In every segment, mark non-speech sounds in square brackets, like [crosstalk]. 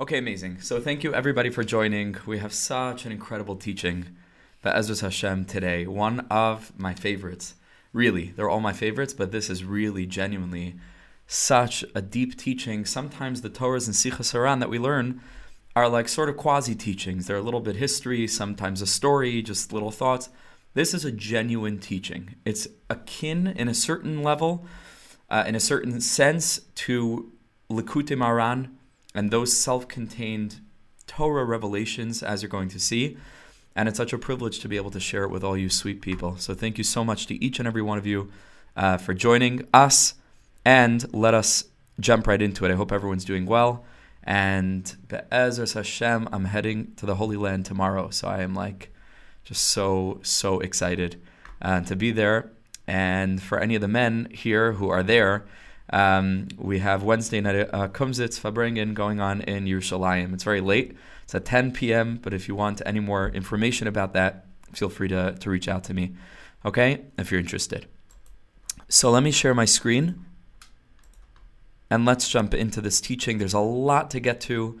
Okay, amazing. So thank you everybody for joining. We have such an incredible teaching by Ezra Hashem today. One of my favorites. Really, they're all my favorites, but this is really genuinely such a deep teaching. Sometimes the Torahs and Sichos HaRan that we learn are like sort of quasi teachings. They're a little bit history, sometimes a story, just little thoughts. This is a genuine teaching. It's akin in a certain level, uh, in a certain sense, to Likutei Moharan and those self-contained Torah revelations, as you're going to see. And it's such a privilege to be able to share it with all you sweet people. So thank you so much to each and every one of you uh, for joining us. And let us jump right into it. I hope everyone's doing well. And Be'ezras Hashem, I'm heading to the Holy Land tomorrow. So I am like just so, so excited uh, to be there. And for any of the men here who are there, um, we have Wednesday night uh, Kumzitz Farbrengen going on in Yerushalayim. It's very late. It's at 10 p.m. But if you want any more information about that, feel free to, to reach out to me. Okay, if you're interested. So let me share my screen. And let's jump into this teaching. There's a lot to get to.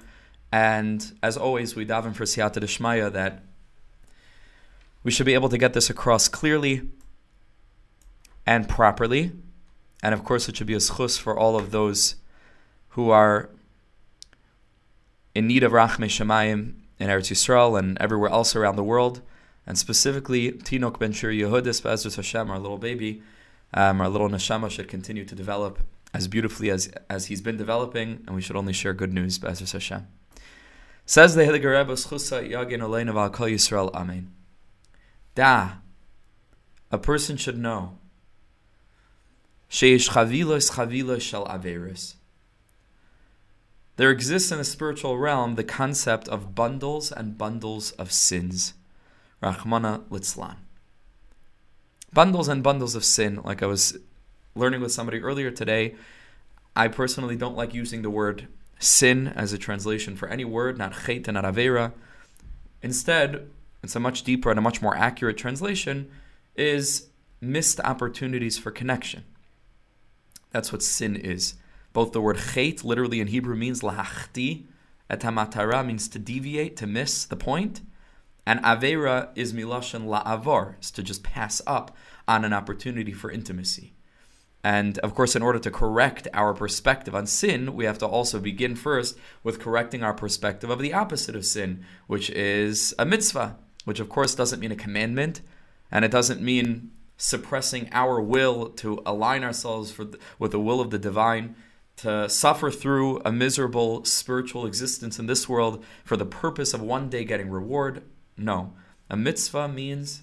And as always, we daven for Siyata Deshmaya that we should be able to get this across clearly and properly and of course, it should be a schus for all of those who are in need of Rachme Shemayim in Eretz Yisrael and everywhere else around the world. And specifically, Tinok Ben Shir Yehudis Be'ezras Hashem, our little baby, um, our little neshama should continue to develop as beautifully as, as he's been developing, and we should only share good news, Be'ezras Hashem. Says the Hiliger Rebbe, Schusa Yagin Olein of Kol Yisrael, Amen. Da, a person should know Sheish chavilas chavilas shel averis. There exists in the spiritual realm the concept of bundles and bundles of sins. Rachmana litzlan. Bundles and bundles of sin, like I was learning with somebody earlier today, I personally don't like using the word sin as a translation for any word, not chet and not avera. Instead, it's a much deeper and a much more accurate translation, is missed opportunities for connection. That's what sin is. Both the word chet, literally in Hebrew, means lahachti, et hamatara means to deviate, to miss the point, and avera is milashon la'avar, is to just pass up on an opportunity for intimacy. And of course, in order to correct our perspective on sin, we have to also begin first with correcting our perspective of the opposite of sin, which is a mitzvah, which of course doesn't mean a commandment, and it doesn't mean suppressing our will to align ourselves the, with the will of the divine, to suffer through a miserable spiritual existence in this world for the purpose of one day getting reward. No. A mitzvah means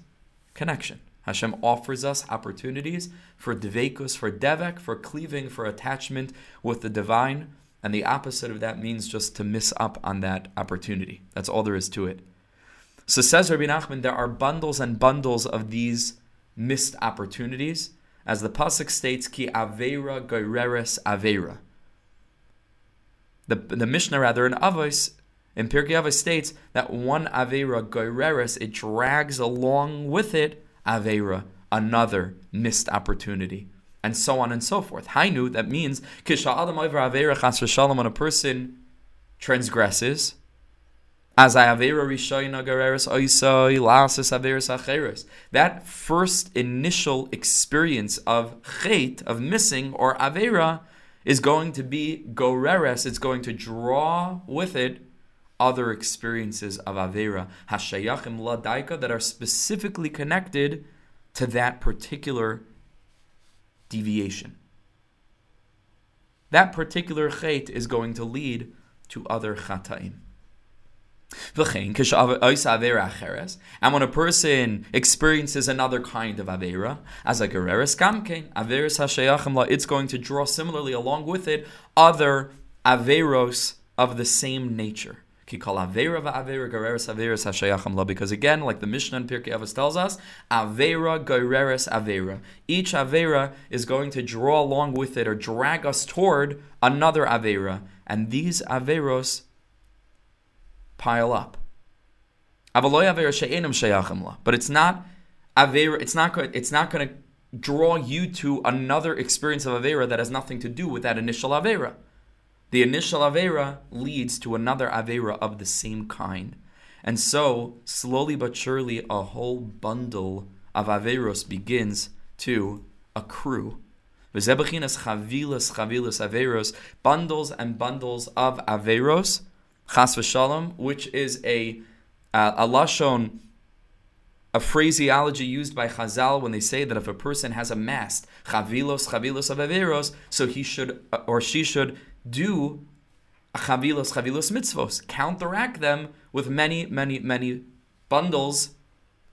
connection. Hashem offers us opportunities for dvekus, for devek, for cleaving, for attachment with the divine. And the opposite of that means just to miss up on that opportunity. That's all there is to it. So says Rabbi Nachman, there are bundles and bundles of these missed opportunities, as the pasuk states, "Ki avera goireres avera." The the Mishnah rather in Avos in Pirkei Avos states that one avera goireres it drags along with it avera another missed opportunity, and so on and so forth. Hainu that means kisha adam avera chas shalom when a person transgresses as avera rishoyna gareres oisoi lasis averes acheres. That first initial experience of chet, of missing, or avera, is going to be goreres. It's going to draw with it other experiences of avera hashayachim ladaika that are specifically connected to that particular deviation. That particular chet is going to lead to other chataim. And when a person experiences another kind of Avera, as a Gereris Kamkein, Averis Hashayachim it's going to draw similarly along with it other Averos of the same nature. Because again, like the Mishnah in Pirkei Avos tells us, Avera Gereres Avera. Each Avera is going to draw along with it or drag us toward another Avera. And these Averos pile up. But it's not avera. It's not. It's not going to draw you to another experience of avera that has nothing to do with that initial avera. The initial Avera leads to another Avera of the same kind. And so, slowly but surely, a whole bundle of Averos begins to accrue. Bundles and bundles of Averos, chas v'shalom, which is a, uh, a lashon a phraseology used by Chazal when they say that if a person has amassed chavilos, chavilos of averos, so he should uh, or she should do chavilos, chavilos mitzvos, counteract them with many, many, many bundles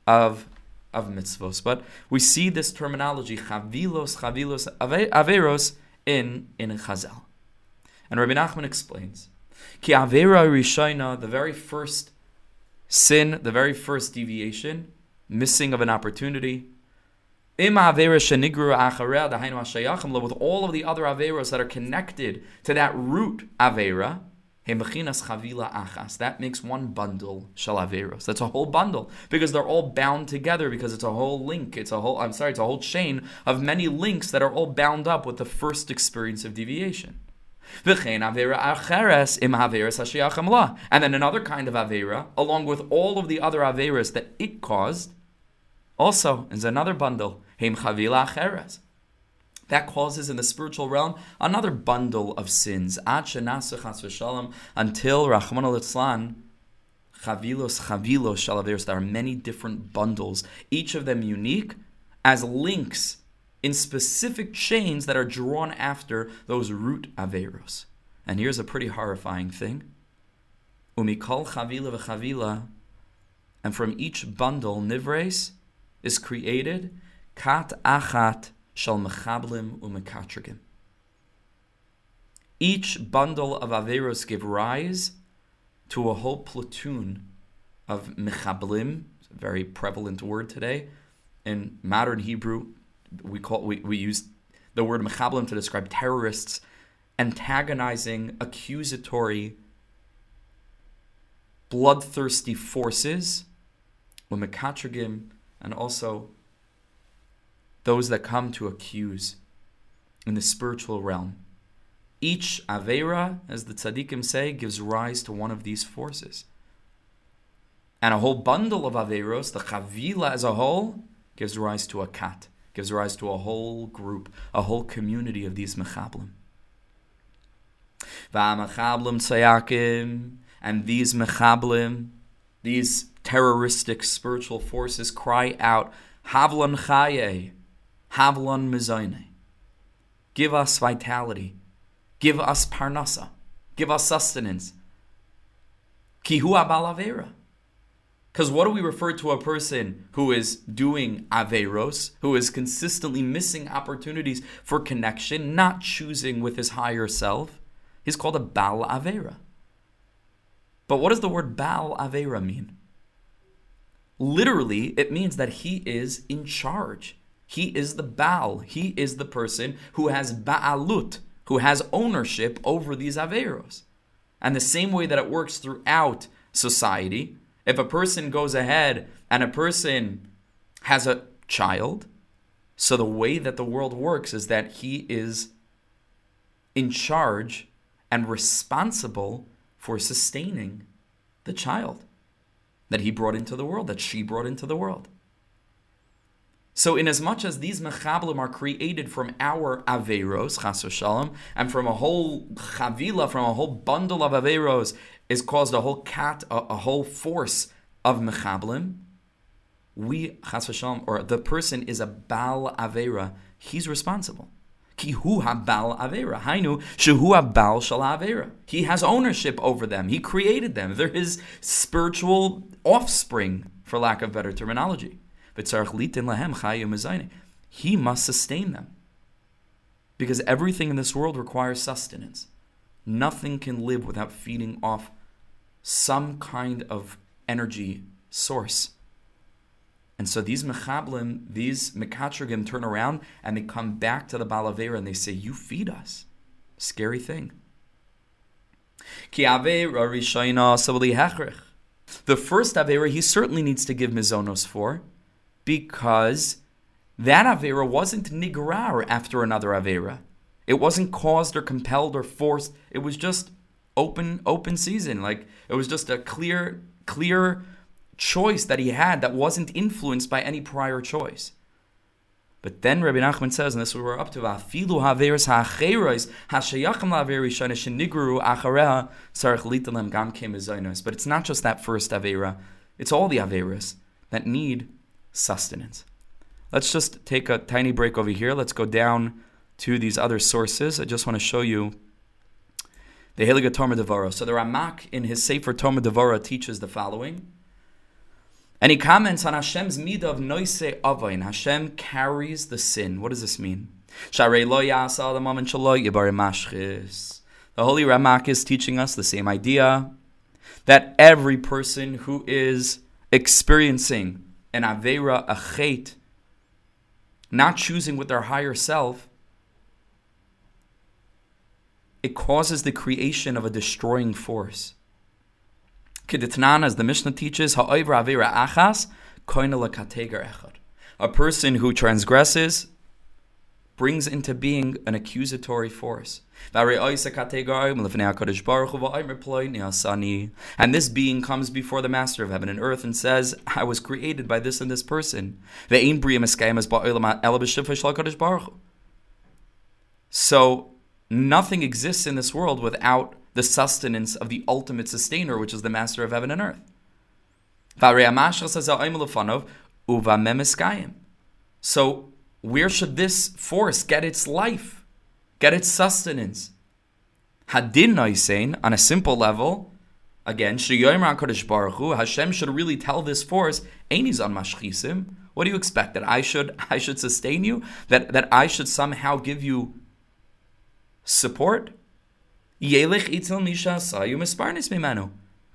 of of mitzvos. But we see this terminology chavilos, chavilos averos in in Chazal, and Rabbi Nachman explains, ki avera rishayna, the very first sin, the very first deviation missing of an opportunity. With all of the other averos that are connected to that root avera, Hemechinas chavila achas. that makes one bundle shal averos. That's a whole bundle because they're all bound together because it's a whole link. It's a whole. I'm sorry, it's a whole chain of many links that are all bound up with the first experience of deviation. And then another kind of avera, along with all of the other averas that it caused, also is another bundle. That causes in the spiritual realm another bundle of sins. Until Rachman al Chavilos Chavilos Shalaveros. There are many different bundles, each of them unique as links in specific chains that are drawn after those root Averos. And here's a pretty horrifying thing. Umikol Chavila v'Chavila, and from each bundle, Nivres, is created kat achat shal mechablim umekatrigim. Each bundle of averos give rise to a whole platoon of mechablim, a very prevalent word today. In modern Hebrew, we call we, we use the word mechablim to describe terrorists antagonizing, accusatory, bloodthirsty forces. Umekatrigim and also those that come to accuse in the spiritual realm. Each Avera, as the tzaddikim say, gives rise to one of these forces. And a whole bundle of Averos, the Chavila as a whole, gives rise to a kat, gives rise to a whole group, a whole community of these Mechablim. Va'amachablim tzayakim, and these Mechablim, these terroristic spiritual forces cry out, Havlon Chaye, Havlon Mizaine. Give us vitality. Give us parnasa. Give us sustenance. Kihua balavera. Because what do we refer to a person who is doing averos, who is consistently missing opportunities for connection, not choosing with his higher self? He's called a bal avera. But what does the word bal avera mean? Literally, it means that he is in charge. He is the Baal. He is the person who has Baalut, who has ownership over these Averos. And the same way that it works throughout society, if a person goes ahead and a person has a child, so the way that the world works is that he is in charge and responsible for sustaining the child that he brought into the world, that she brought into the world. So, inasmuch as these mechablim are created from our averos, chas shalom, and from a whole chavila, from a whole bundle of averos, is caused a whole cat, a, a whole force of mechablim, we chas shalom, or the person is a bal avera, he's responsible. Ki hu habal avera. Hainu shehu habal shal avera. He has ownership over them. He created them. They're his spiritual offspring, for lack of better terminology. He must sustain them. Because everything in this world requires sustenance. Nothing can live without feeding off some kind of energy source. And so these mechablim, these mekatragim turn around and they come back to the balavera and they say, You feed us. Scary thing. The first Avera he certainly needs to give Mizonos for because that Avera wasn't Nigrar after another Avera. It wasn't caused or compelled or forced. It was just open open season. Like it was just a clear clear choice that he had that wasn't influenced by any prior choice. But then Rabbi Nachman says, and this is what we're up to, Afilu haveris ha'acherois ha'shayachim la'averi shana shenigru achareha sarach litalem gam But it's not just that first avera, it's all the averas that need sustenance. Let's just take a tiny break over here. Let's go down to these other sources. I just want to show you the Heliga Tomer Devorah. So the Ramak in his Sefer Tomer Devorah teaches the following. And he comments on Hashem's midah of noise avain. Hashem carries the sin. What does this mean? The Holy Ramak is teaching us the same idea that every person who is experiencing an Avera, a not choosing with their higher self, it causes the creation of a destroying force. Keditnan, as the Mishnah teaches, ha'oivra avira achas, echad. A person who transgresses brings into being an accusatory force. And this being comes before the master of heaven and earth and says, I was created by this and this person. So nothing exists in this world without the sustenance of the ultimate sustainer, which is the master of heaven and earth. So, where should this force get its life, get its sustenance? Hadin Noisein, on a simple level, again, Hashem should really tell this force, on mashchisim. What do you expect? That I should [laughs] I should sustain you? That that I should somehow give you support? Yelich misha misparnis.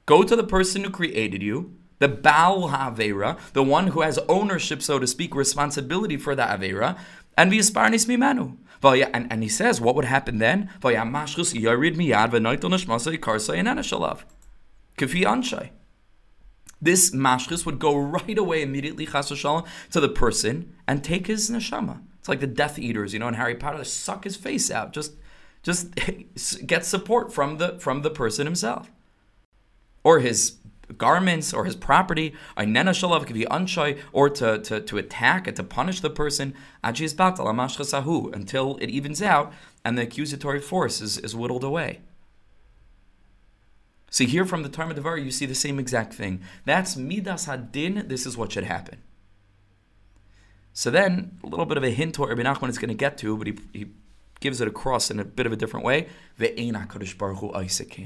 Go to the person who created you, the Baal Havera, the one who has ownership, so to speak, responsibility for the Avera, and visparnis mimanu. And, and he says, what would happen then? This mashchus would go right away immediately to the person and take his neshama. It's like the Death Eaters, you know, in Harry Potter, suck his face out. Just just [laughs] get support from the from the person himself or his garments or his property or to, to, to attack and to punish the person until it evens out and the accusatory force is, is whittled away. See, here from the Tomer Devorah, you see the same exact thing. That's midas hadin. This is what should happen. So then, a little bit of a hint to what Rabbi Nachman is going to get to, but he, he gives it across in a bit of a different way.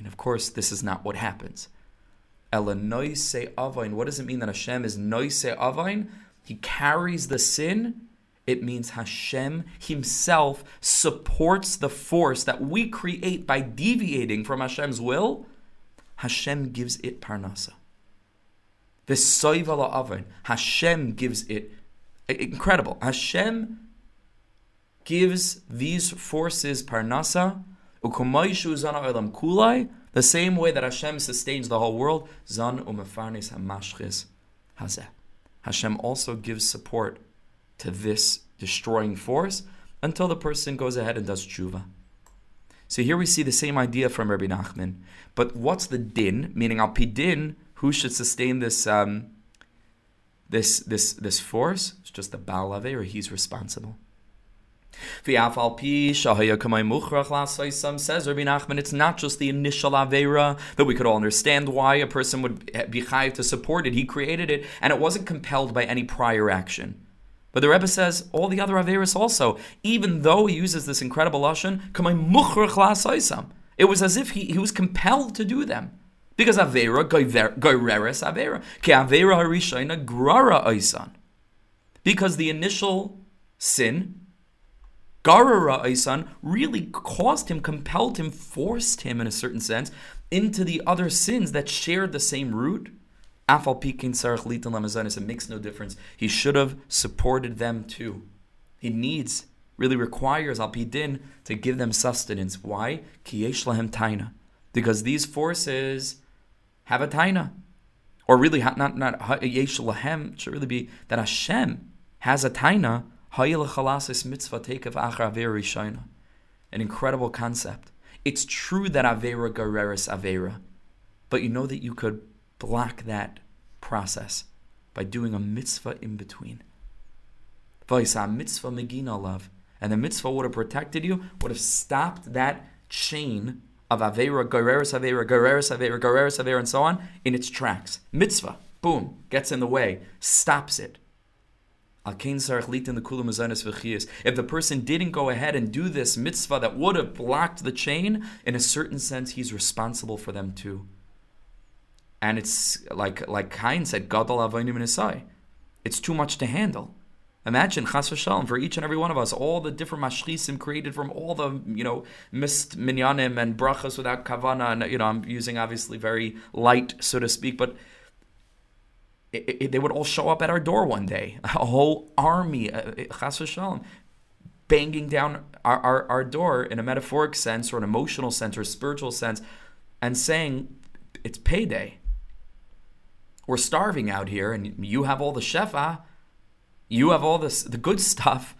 Of course, this is not what happens. What does it mean that Hashem is noise avain? He carries the sin. It means Hashem Himself supports the force that we create by deviating from Hashem's will. Hashem gives it parnasa. The soivala avain. Hashem gives it incredible. Hashem gives these forces parnasa, ukumaishu zana kulai, the same way that Hashem sustains the whole world, zan umefarnis hamashchis hazeh. Hashem also gives support to this destroying force until the person goes ahead and does tshuva. So here we see the same idea from Rabbi Nachman. But what's the din? Meaning al din, who should sustain this um, this this this force? It's just the Baal or he's responsible. Says Rabbi Nachman, it's not just the initial Avera that we could all understand why a person would be chayiv to support it. He created it, and it wasn't compelled by any prior action. But the Rebbe says all the other Averas also, even though he uses this incredible Lashon, it was as if he, he was compelled to do them. Because Avera, Goireres Avera, Ke Avera Harishayna Grara Aisan. Because the initial sin Garara Aisan really caused him, compelled him, forced him in a certain sense into the other sins that shared the same root. Afal Pikin Sarach Litan Lamazanis, it makes no difference. He should have supported them too. He needs, really requires Al Pidin to give them sustenance. Why? Kiyesh Lahem Taina. Because these forces have a Taina. Or really, not, not Yesh Lahem, should really be that Hashem has a Taina mitzvah take of achar an incredible concept. It's true that Avera Gereris Avera, but you know that you could block that process by doing a mitzvah in between. mitzvah megina love. And the mitzvah would have protected you, would have stopped that chain of Avera, Gereris Avera, Gereris Avera, Gereris Avera, and so on in its tracks. Mitzvah, boom, gets in the way, stops it. If the person didn't go ahead and do this mitzvah that would have blocked the chain, in a certain sense, he's responsible for them too. And it's like like Cain said, Gadol Avonim It's too much to handle. Imagine chas v'shalom for each and every one of us, all the different mashchisim created from all the you know missed minyanim and brachas without kavana, and you know I'm using obviously very light so to speak, but it, it, they would all show up at our door one day, [laughs] a whole army, uh, chas v'shalom, banging down our, our, our door in a metaphoric sense or an emotional sense or a spiritual sense, and saying it's payday. We're starving out here, and you have all the shefa. You have all this the good stuff,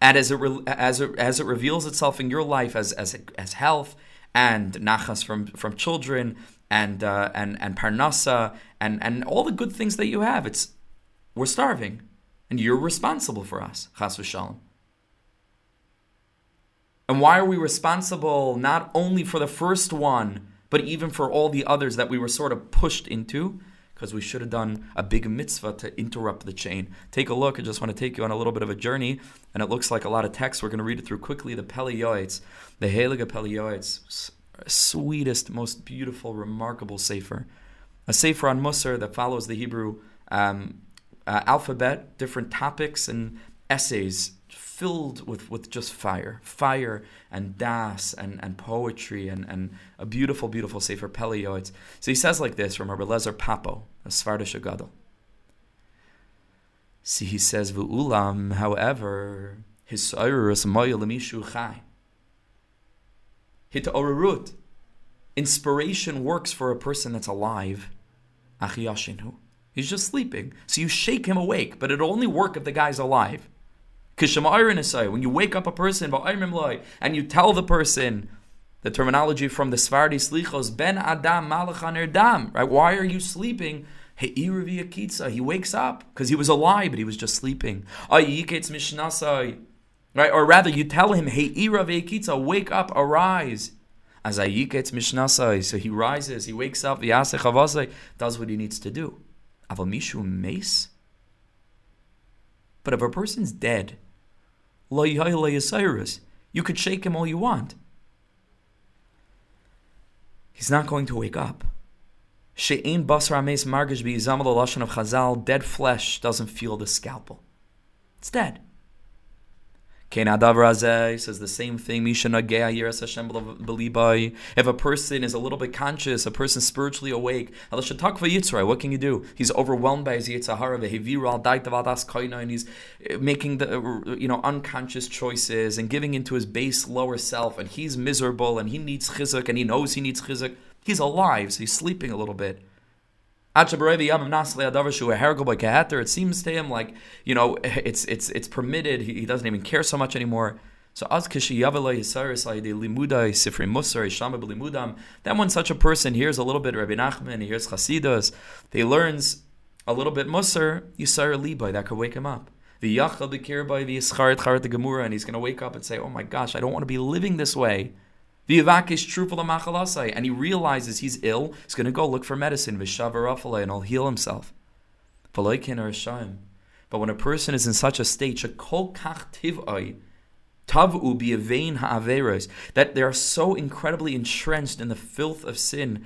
and as it as it as it reveals itself in your life as as as health and nachas from from children and uh, and and parnasa and and all the good things that you have. It's we're starving, and you're responsible for us. Chas v'shalom. And why are we responsible not only for the first one, but even for all the others that we were sort of pushed into? because we should have done a big mitzvah to interrupt the chain. Take a look. I just want to take you on a little bit of a journey, and it looks like a lot of text. We're going to read it through quickly. The Pele the Heilige Pele Yoetz, sweetest, most beautiful, remarkable sefer. A sefer on Musar that follows the Hebrew um, uh, alphabet, different topics and essays filled with, with just fire, fire and das and, and poetry and, and a beautiful, beautiful Sefer Pele So he says like this from Rabbi Lezer Papo, a Svardish Gadol. See, he says, V'ulam, however, his sayrus lemishu chai. Hit orerut. Inspiration works for a person that's alive. Achiyashinu. He's just sleeping. So you shake him awake, but it'll only work if the guy's alive. When you wake up a person and you tell the person the terminology from the Svardi Slichos, Ben Adam Malachan Dam, right? Why are you sleeping? He wakes up because he was alive, but he was just sleeping. Right? Or rather, you tell him, Hey, wake up, arise. As ayiketz mishnasai, so he rises, he wakes up, does what he needs to do. Avamishu mace. But if a person's dead, you could shake him all you want. He's not going to wake up. She'ein basar ames margish bi'izamal of Chazal, dead flesh doesn't feel the scalpel. It's dead. Says the same thing. If a person is a little bit conscious, a person spiritually awake, what can you do? He's overwhelmed by his yitzhahara, and he's eh, making the you know unconscious choices and giving into his base lower self, and he's miserable and he needs chizuk and he knows he needs chizuk. He's alive, so he's sleeping a little bit. It seems to him like you know it's it's it's permitted. He, he doesn't even care so much anymore. So limudam. Then when such a person hears a little bit Rabbi Nachman, he hears Chasidus, he learns a little bit Musar, Yisar Libai, that could wake him up. The Yachal the Kirbai, the Yischaret Charet the Gemura, and he's going to wake up and say, Oh my gosh, I don't want to be living this way. And he realizes he's ill. He's going to go look for medicine, and he'll heal himself. But when a person is in such a state, that they are so incredibly entrenched in the filth of sin,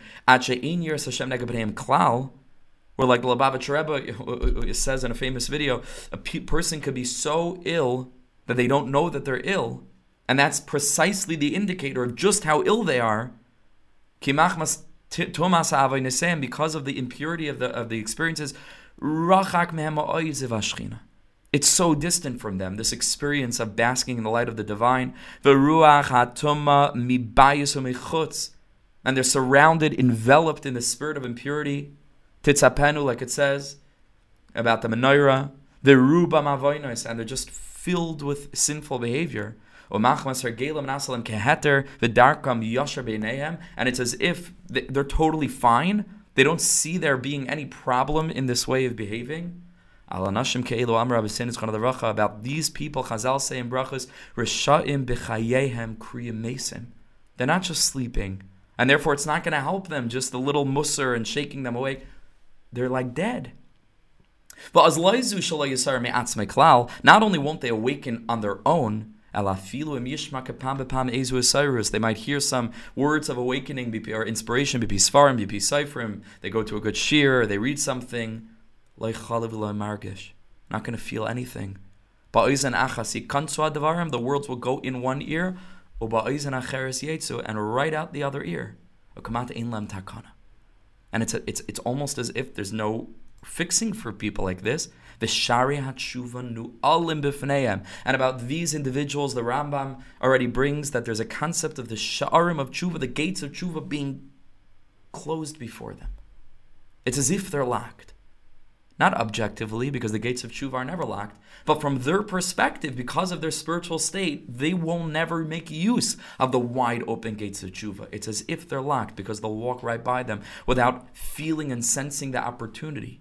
where like Lubavitch Rebbe uh, uh, uh, says in a famous video, a person could be so ill that they don't know that they're ill, and that's precisely the indicator of just how ill they are. Because of the impurity of the of the experiences, it's so distant from them, this experience of basking in the light of the divine. And they're surrounded, enveloped in the spirit of impurity. Titzapenu, like it says about the menorah. Ruba and they're just filled with sinful behavior. And it's as if they're totally fine. They don't see there being any problem in this way of behaving. About these people, Chazal say in brachas, They're not just sleeping, and therefore it's not going to help them just a little musser and shaking them awake. They're like dead. Not only won't they awaken on their own, they might hear some words of awakening or inspiration, they go to a good shear, they read something, not going to feel anything. The words will go in one ear, and right out the other ear. And it's, a, it's, it's almost as if there's no fixing for people like this. And about these individuals, the Rambam already brings that there's a concept of the sha'arim of tshuva, the gates of tshuva being closed before them. It's as if they're locked. Not objectively, because the gates of tshuva are never locked, but from their perspective, because of their spiritual state, they will never make use of the wide open gates of tshuva. It's as if they're locked, because they'll walk right by them without feeling and sensing the opportunity.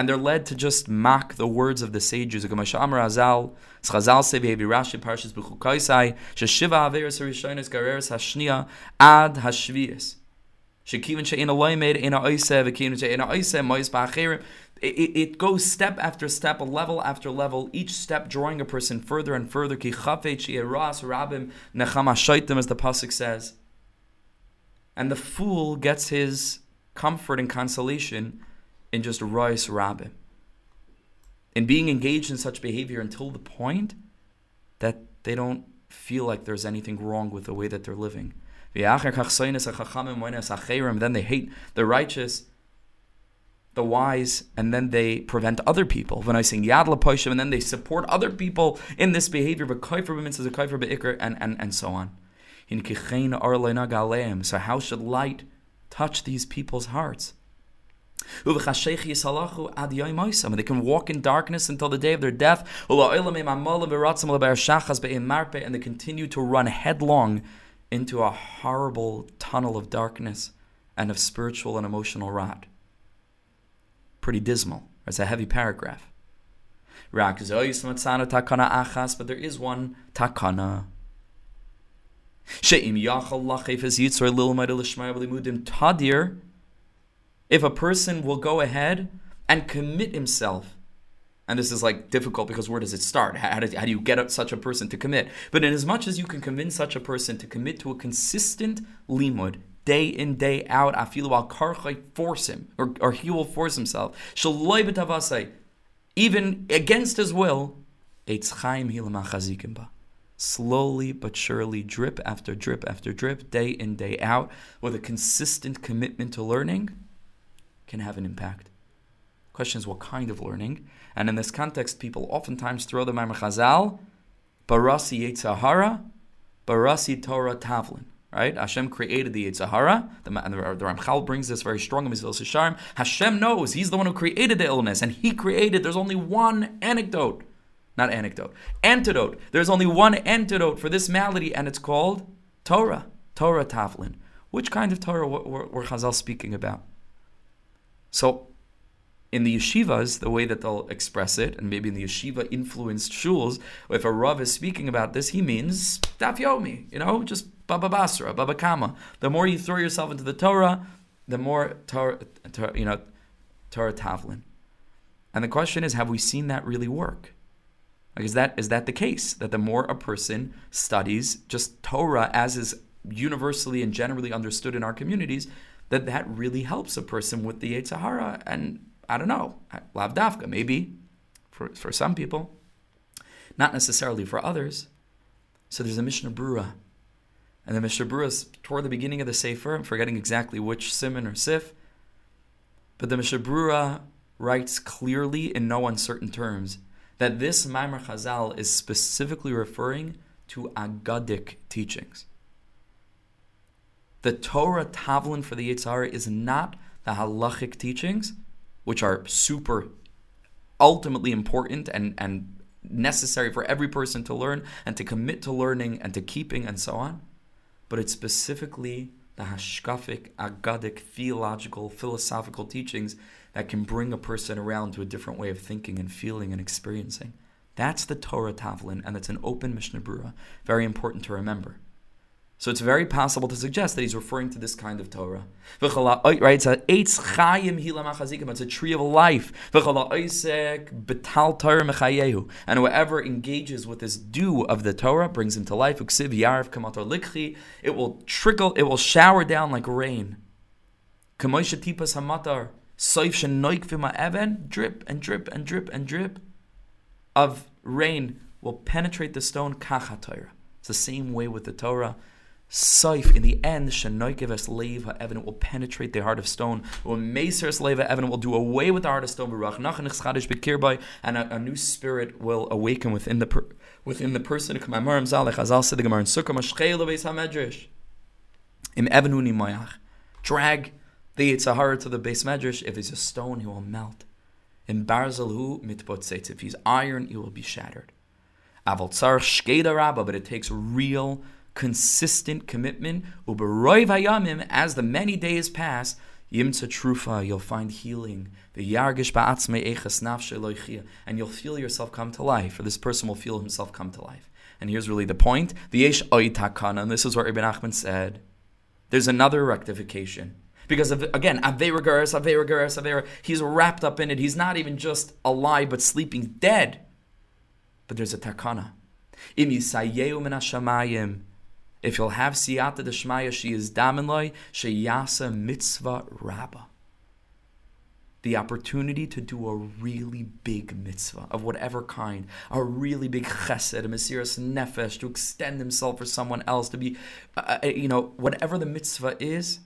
And they're led to just mock the words of the sages. It, goes step after step, level after level, each step drawing a person further and further. As the pasuk says. And the fool gets his comfort and consolation in just rois rabim. In being engaged in such behavior until the point that they don't feel like there's anything wrong with the way that they're living. Then they hate the righteous the wise, and then they prevent other people. When I sing Yad and then they support other people in this behavior, and, and, and so on. So how should light touch these people's hearts? They can walk in darkness until the day of their death, and they continue to run headlong into a horrible tunnel of darkness and of spiritual and emotional rot pretty dismal. It's a heavy paragraph. But there is one takana. If a person will go ahead and commit himself, and this is like difficult because where does it start? How, do, how do you get such a person to commit? But in as much as you can convince such a person to commit to a consistent limud, day in, day out. Afilu al karchay force him, or, or he will force himself. Even against his will. Slowly but surely, drip after drip after drip, day in, day out, with a consistent commitment to learning, can have an impact. Question is, what kind of learning? And in this context, people oftentimes throw the Maimar Chazal, Barasi Yetzahara, Barasi Torah Tavlin right? Hashem created the Yitzhahara. The, the, the Ramchal brings this very strong in Mesillas Yesharim. Hashem knows He's the one who created the illness, and He created. There's only one anecdote, not anecdote, antidote. There's only one antidote for this malady, and it's called Torah, Torah Taflin. Which kind of Torah were, were Chazal speaking about? So in the yeshivas, the way that they'll express it, and maybe in the yeshiva influenced shuls, if a rav is speaking about this, he means daf yomi, you know, just baba basra, baba kama. The more you throw yourself into the Torah, the more Torah, Torah you know, Torah tavlin. And the question is, have we seen that really work? Like, is that is that the case? That the more a person studies just Torah as is universally and generally understood in our communities, that that really helps a person with the Yitzhahara and I don't know. Lavdafka, maybe for, for some people, not necessarily for others. So there's a Mishnah Brura And the Mishnah Berurah toward the beginning of the Sefer, I'm forgetting exactly which simon or sif, but the Mishnah Berurah writes clearly in no uncertain terms that this Maimar Chazal is specifically referring to Agadic teachings. The Torah Tavlin for the Yitzhara is not the halachic teachings, which are super ultimately important and, and necessary for every person to learn and to commit to learning and to keeping and so on, but it's specifically the hashkafic, agadic, theological, philosophical teachings that can bring a person around to a different way of thinking and feeling and experiencing. That's the Torah Tavlin, and it's an open Mishnah Berurah. Very important to remember. So it's very possible to suggest that he's referring to this kind of Torah. Right? It's a It's a tree of life. And whoever engages with this dew of the Torah brings him to life. It will trickle, it will shower down like rain. Drip and drip and drip and drip of rain will penetrate the stone. It's the same way with the Torah. Saif, in the end, Shanoikeves Leva Evan, it will penetrate the heart of stone. When Meseres Leva Evan will do away with the heart of stone, and a, a new spirit will awaken within the per, within the person. Drag the Yitzhahara to the base medrash. If he's a stone, he will melt. In Barzalhu mitbotzetz. If he's iron, he will be shattered. Aval tzar shkeda rabba, but it takes real consistent commitment. Uberoiv hayamim, as the many days pass, yimtza trufa, you'll find healing. Nafshe and you'll feel yourself come to life, or this person will feel himself come to life. And here's really the point: the yesh oitakana, and this is what Ibn Achman said. There's another rectification. Because of, again, Avera Gares, Avera he's wrapped up in it. He's not even just alive, but sleeping dead. But there's a takana. If you'll have siyata deshmaya, she is daminloi sheyasa mitzvah rabba. The opportunity to do a really big mitzvah of whatever kind, a really big chesed, a mesiras nefesh, to extend himself for someone else, to be, uh, uh you know, whatever the mitzvah is,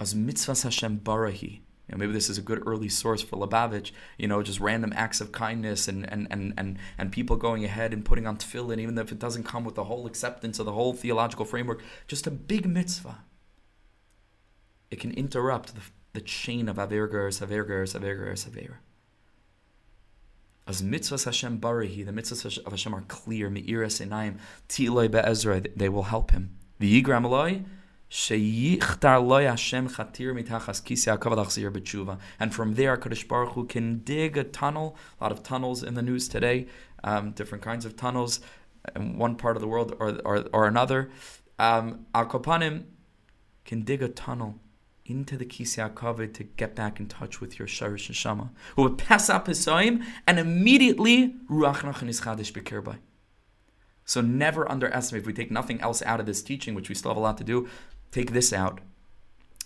as mitzvah Hashem barahi, you know, maybe this is a good early source for Lubavitch, you know, just random acts of kindness and, and, and, and, and people going ahead and putting on tefillin, even if it doesn't come with the whole acceptance of the whole theological framework, just a big mitzvah. It can interrupt the, the chain of Avergers, Avergers, Aver. As mitzvahs Hashem barahi, the mitzvahs of Hashem are clear, me'iras enayim, tiloi be'ezra, they will help him. The yigram and from there, Kadosh Baruch Hu can dig a tunnel. A lot of tunnels in the news today, um, different kinds of tunnels in one part of the world or, or, or another. Um, Al Kopanim can dig a tunnel into the Kisei HaKavod to get back in touch with your Sharish Neshama, who would pass up his Saim and immediately Ruach Nachan is Chadish Bekirbai. So never underestimate, if we take nothing else out of this teaching, which we still have a lot to do, Take this out.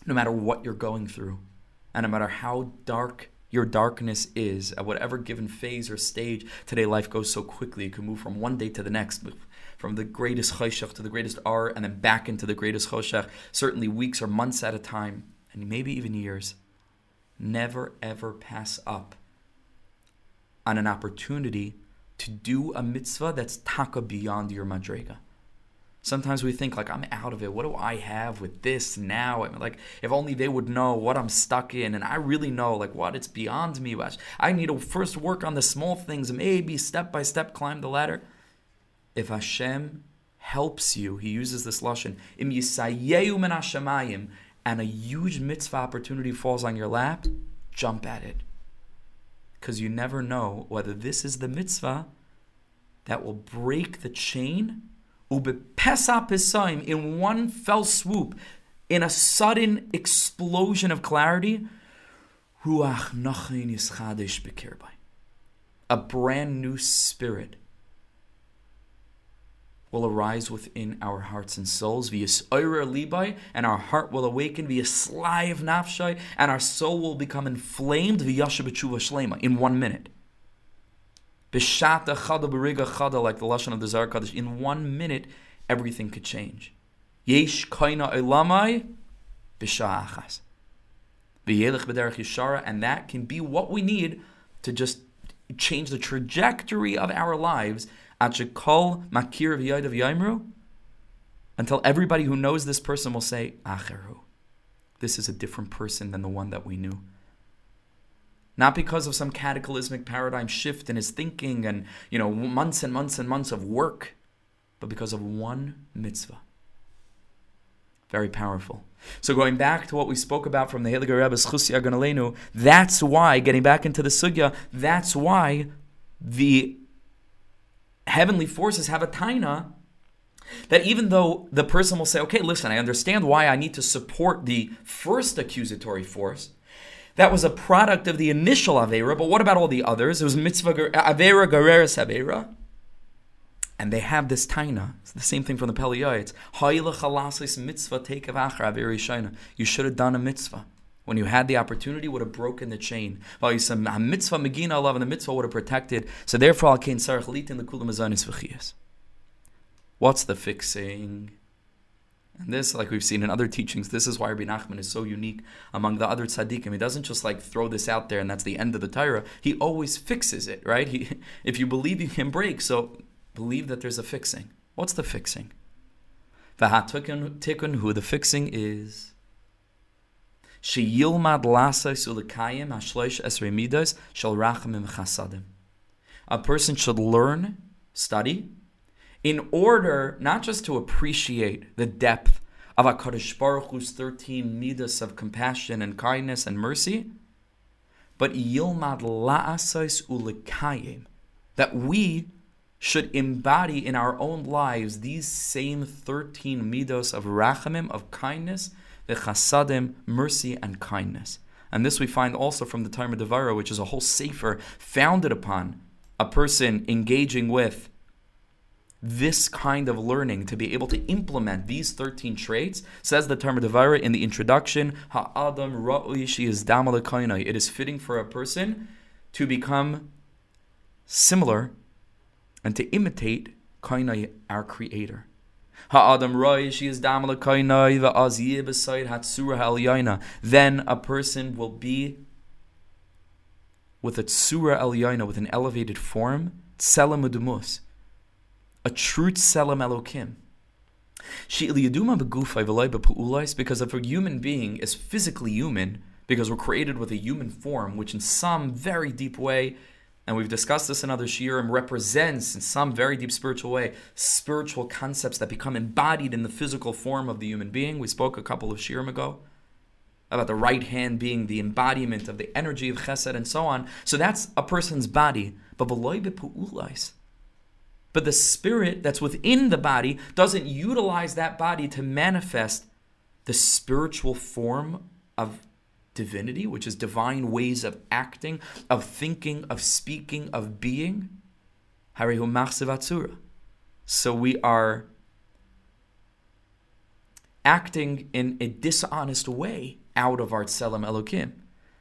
No matter what you're going through, and no matter how dark your darkness is, at whatever given phase or stage, today life goes so quickly. It can move from one day to the next, from the greatest choshech to the greatest R, and then back into the greatest choshech, certainly weeks or months at a time, and maybe even years. Never ever pass up on an opportunity to do a mitzvah that's taka beyond your madrega. Sometimes we think like I'm out of it. What do I have with this now? I mean, like if only they would know what I'm stuck in, and I really know like what it's beyond me. I need to first work on the small things, maybe step by step climb the ladder. If Hashem helps you, He uses this lashon im yisayehu min hashemayim, and a huge mitzvah opportunity falls on your lap, jump at it, because you never know whether this is the mitzvah that will break the chain in one fell swoop, in a sudden explosion of clarity, a brand new spirit will arise within our hearts and souls. Via libai, and our heart will awaken. Via slive nafshai, and our soul will become inflamed. Via shlema in one minute. Bishata chada beriga chada, like the lashon of the Zohar Kadosh, in one minute, everything could change. Yesh kaina elamai b'sha'achas. V'yelech b'derech yishara, and that can be what we need to just change the trajectory of our lives at shekol makir v'yadav yaimru, until everybody who knows this person will say, Acheru. This is a different person than the one that we knew. Not because of some cataclysmic paradigm shift in his thinking and, you know, months and months and months of work, but because of one mitzvah. Very powerful. So going back to what we spoke about from the Heiliger Rebbe's Chusya Ganalenu, that's why, getting back into the Sugya, that's why the heavenly forces have a taina that even though the person will say, okay, listen, I understand why I need to support the first accusatory force, that was a product of the initial Avera, but what about all the others? It was mitzvah Avera Gereres Avera. And they have this taina. It's the same thing from the Peliyotes. mitzvah You should have done a mitzvah. When you had the opportunity, would have broken the chain. mitzvah megina love, and the mitzvah would have protected. So therefore, al sarach litin the kulam What's the fixing? And this, like we've seen in other teachings, this is why Rabbi Nachman is so unique among the other tzaddikim. He doesn't just like throw this out there and that's the end of the Torah. He always fixes it, right? He, [laughs] if you believe, you can break. So believe that there's a fixing. What's the fixing? Tikkun who the fixing is. Sheyilmad lasais ulekayim hashloish esrei midas shel rachamim chasadim. A person should learn, study, in order not just to appreciate the depth of HaKadosh Baruch Hu's 13 midas of compassion and kindness and mercy, but yilmad la'asais ulekayim, that we should embody in our own lives these same 13 midos of rachamim, of kindness, the chasadim, mercy and kindness. And this we find also from the Tomer Devorah, which is a whole sefer founded upon a person engaging with this kind of learning to be able to implement these 13 traits, says the Tomer Devorah in the introduction, Ha'adam ra'uishi is It is fitting for a person to become similar and to imitate Kainai, our Creator. Ha'adam ra'ishi is damal kainai va'az beside hatsura ha'alyaina. Then a person will be with a tsura elyaina, with an elevated form, tselem a true tselem elokim. Because if a human being is physically human, because we're created with a human form, which in some very deep way, and we've discussed this in other shiurim, represents in some very deep spiritual way spiritual concepts that become embodied in the physical form of the human being. We spoke a couple of shiurim ago about the right hand being the embodiment of the energy of chesed and so on. So that's a person's body. But but the spirit that's within the body doesn't utilize that body to manifest the spiritual form of divinity, which is divine ways of acting, of thinking, of speaking, of being. So we are acting in a dishonest way out of our Tselem Elokim.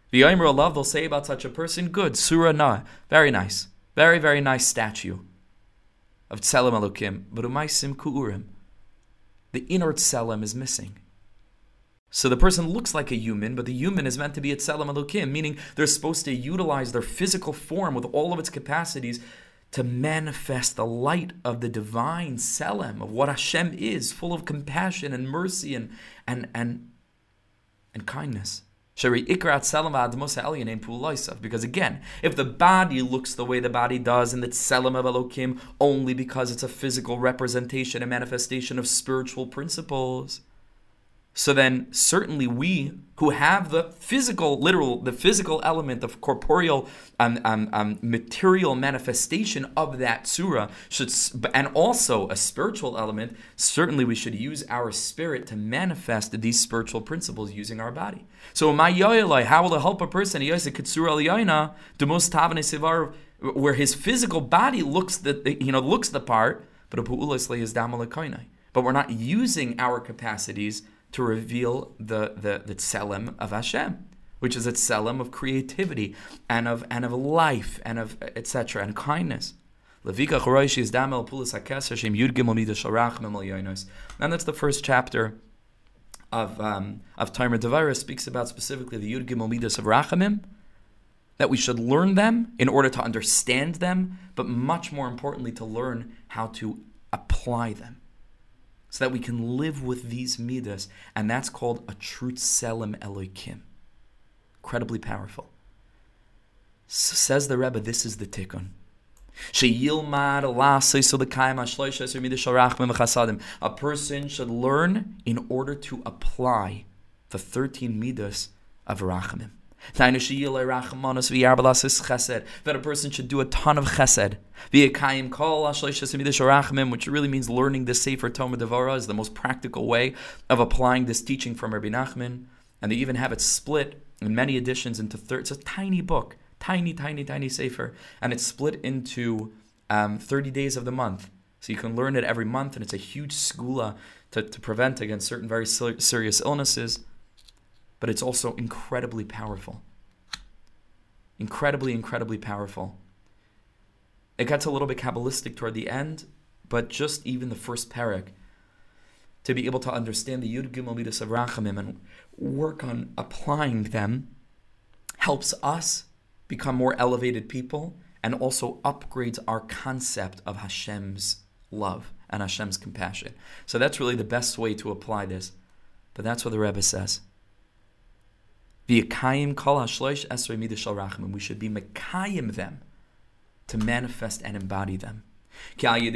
The Yomer Allah, they'll say about such a person, good, Surah Na, very nice, very, very nice statue of Tselem Elokim, but Umaisim Ku'urim. The inner Tselem is missing. So the person looks like a human, but the human is meant to be a Tselem Elokim, meaning they're supposed to utilize their physical form with all of its capacities to manifest the light of the divine Tselem, of what Hashem is, full of compassion and mercy and, and, and, and kindness. Because again, if the body looks the way the body does in the tselem of Elokim only because it's a physical representation and manifestation of spiritual principles, so then, certainly, we who have the physical, literal, the physical element of corporeal, um, um, um, material manifestation of that surah should, and also a spiritual element. Certainly, we should use our spirit to manifest these spiritual principles using our body. So, my how will it help a person? Where his physical body looks the you know looks the part, but but we're not using our capacities to reveal the the the tselem of Hashem, which is a tselem of creativity and of and of life and of etc. and kindness. And that's the first chapter of um, of Tomer Devorah speaks about specifically the yud gimel midas of rachamim. That we should learn them in order to understand them, but much more importantly, to learn how to apply them so that we can live with these midas, and that's called a truth selim eloikim. Incredibly powerful. So says the Rebbe, this is the tikkun. A person should learn in order to apply the 13 midas of rachamim. That a person should do a ton of chesed. Which really means learning the Sefer Tomer Devorah is the most practical way of applying this teaching from Rabbi Nachman. And they even have it split in many editions into thirds. It's a tiny book, tiny, tiny, tiny Sefer. And it's split into um, 30 days of the month. So you can learn it every month, and it's a huge skula to, to prevent against certain very serious illnesses but it's also incredibly powerful. Incredibly, incredibly powerful. It gets a little bit Kabbalistic toward the end, but just even the first parak, to be able to understand the Yud Gimel Midas of Rachamim and work on applying them, helps us become more elevated people and also upgrades our concept of Hashem's love and Hashem's compassion. So that's really the best way to apply this. But that's what the Rebbe says. We should be mekayim them to manifest and embody them. Through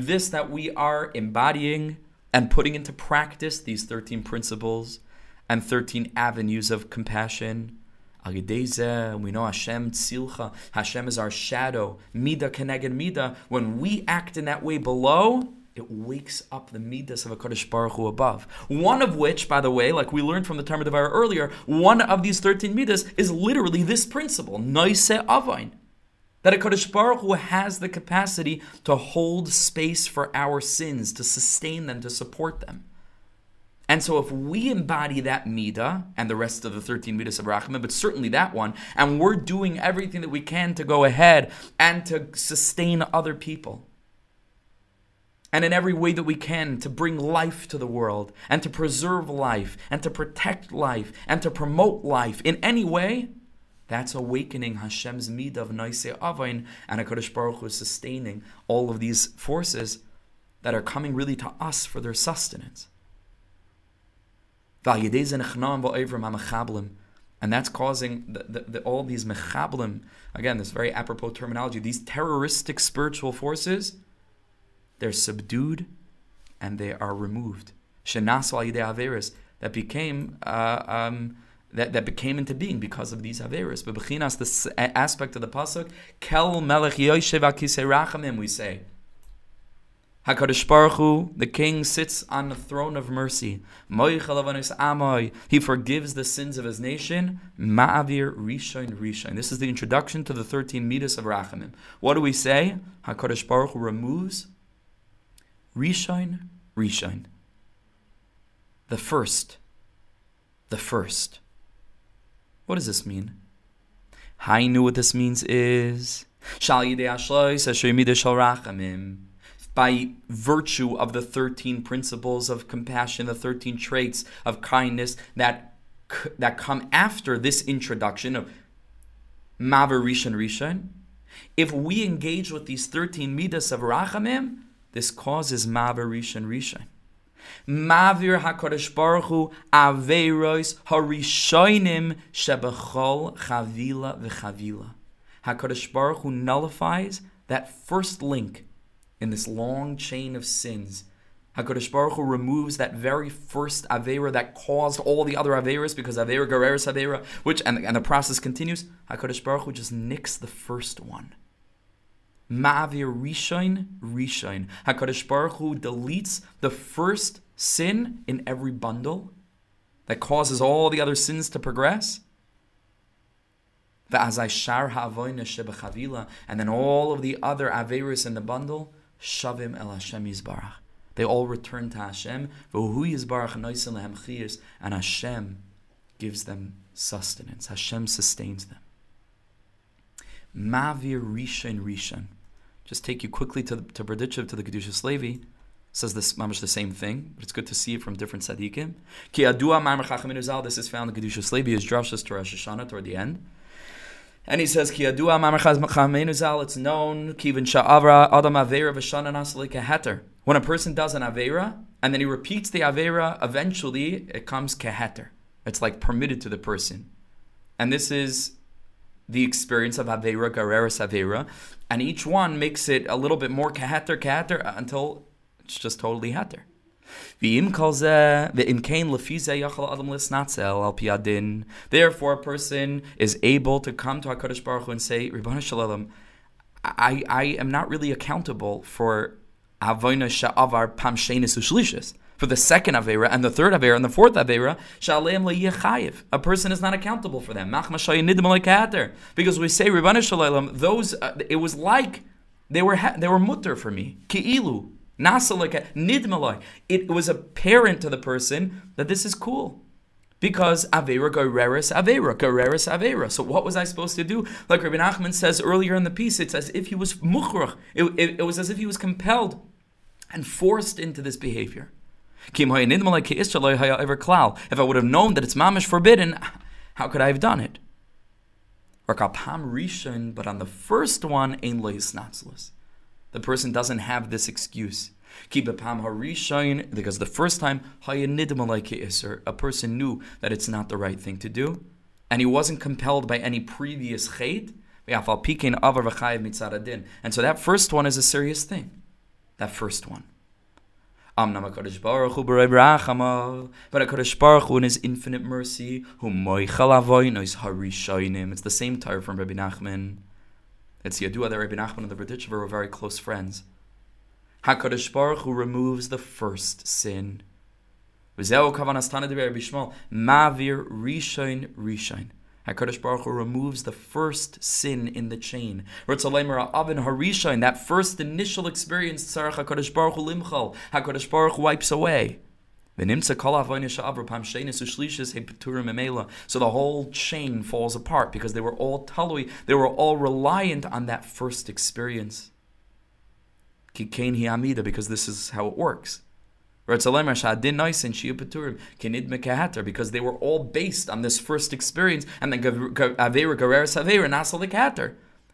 this, that we are embodying and putting into practice these 13 principles and 13 avenues of compassion. We know Hashem tzilcha. Hashem is our shadow. Mida keneged mida. When we act in that way below, it wakes up the midas of a Kaddish Baruch Hu above. One of which, by the way, like we learned from the Talmud of earlier, one of these 13 midas is literally this principle, Noise Avain. That a Kaddish Baruch Hu has the capacity to hold space for our sins, to sustain them, to support them. And so, if we embody that midah and the rest of the 13 midas of Rachman, but certainly that one, and we're doing everything that we can to go ahead and to sustain other people, and in every way that we can to bring life to the world and to preserve life and to protect life and to promote life in any way, that's awakening Hashem's midah of Noise Avain and HaKadosh Baruch Hu is sustaining all of these forces that are coming really to us for their sustenance. And that's causing the, the, the, all these mechablim, again, this very apropos terminology, these terroristic spiritual forces they're subdued and they are removed. Shenasu al averis that became uh, um, that, that became into being because of these averis. But bechinas, the aspect of the pasuk, kel melech yoshev rachamim, we say. Hakadosh Baruch Hu, the King, sits on the throne of mercy. He forgives the sins of his nation. Ma'avir rishain rishain. This is the introduction to the thirteen midas of Rachamim. What do we say? Hakadosh Baruch Hu removes Rishon, Rishon. The first. The first. What does this mean? I knew what this means is by virtue of the 13 principles of compassion, the 13 traits of kindness that that come after this introduction of Maver Rishon Rishon, if we engage with these 13 midas of Rachamim, this causes Maver Rishon. Mavir HaKadosh Baruch Hu Aveiros Harishoinim Shebechol Chavila V'Chavila. HaKadosh Baruch Hu nullifies that first link in this long chain of sins. HaKadosh Baruch Hu removes that very first Avera that caused all the other Averas because Avera Gereris Avera, which, and, and the process continues. HaKadosh Baruch Hu just nicks the first one. Ma'avir Rishon, Rishon. HaKadosh Baruch Hu deletes the first sin in every bundle that causes all the other sins to progress. And then all of the other Averis in the bundle, Shavim El Hashem Yizbarach. They all return to Hashem. And Hashem gives them sustenance. Hashem sustains them. Mavir Rishon Rishon. Just take you quickly to, to Berdichev, to the Kedushas Levi. Says this mamish the same thing, but it's good to see it from different tzaddikim. Ki adua ma'amar chachamim. This is found in Kedushas Levi, is drashas to Rosh Hashanah toward the end. And he says, Ki adua uzal. It's known kivin sha'avra adam avera v'shana nasli keheter. When a person does an avera and then he repeats the avera, eventually it comes keheter. It's like permitted to the person, and this is the experience of avera gareris avera, and each one makes it a little bit more keheter keheter uh, until it's just totally heter. Therefore, a person is able to come to HaKadosh Baruch Hu and say, Ribbana Shalom, I, I am not really accountable for Avoina Sha'avar Pam Shenis. For the second Avera and the third Avera and the fourth Avera, Sha'aleim Le'yechayiv. A person is not accountable for them. Because we say, Shalom, those, uh, it was like they were, ha- they were mutter for me. Ki'ilu. Nasalika nidmalai. It was apparent to the person that this is cool. Because Avera Gereris Avera, Gereris Avera. So what was I supposed to do? Like Rabbi Nachman says earlier in the piece, it's as if he was mukhrach. It, it, it was as if he was compelled and forced into this behavior. If I would have known that it's mamish forbidden, how could I have done it? But on the first one, the person doesn't have this excuse. Because the first time a person knew that it's not the right thing to do, and he wasn't compelled by any previous chait. And so that first one is a serious thing. That first one. But HaKadosh Baruch Hu in His infinite mercy, it's the same tyre from Rabbi Nachman. It's Yadua that Rabbi Nachman and the Berditchever were very close friends. HaKadosh Baruch Hu removes the first sin. Mavir Rishon Rishon. HaKadosh Baruch Hu removes the first sin in the chain. Ratzalaimara Aben Harisha in that first initial experience, HaKadosh Baruch Hu limchal. HaKadosh Baruch Hu wipes away. So the whole chain falls apart because they were all talui, they were all reliant on that first experience. Because this is how it works. Because they were all based on this first experience, and then Avera Gereres Avera Nasal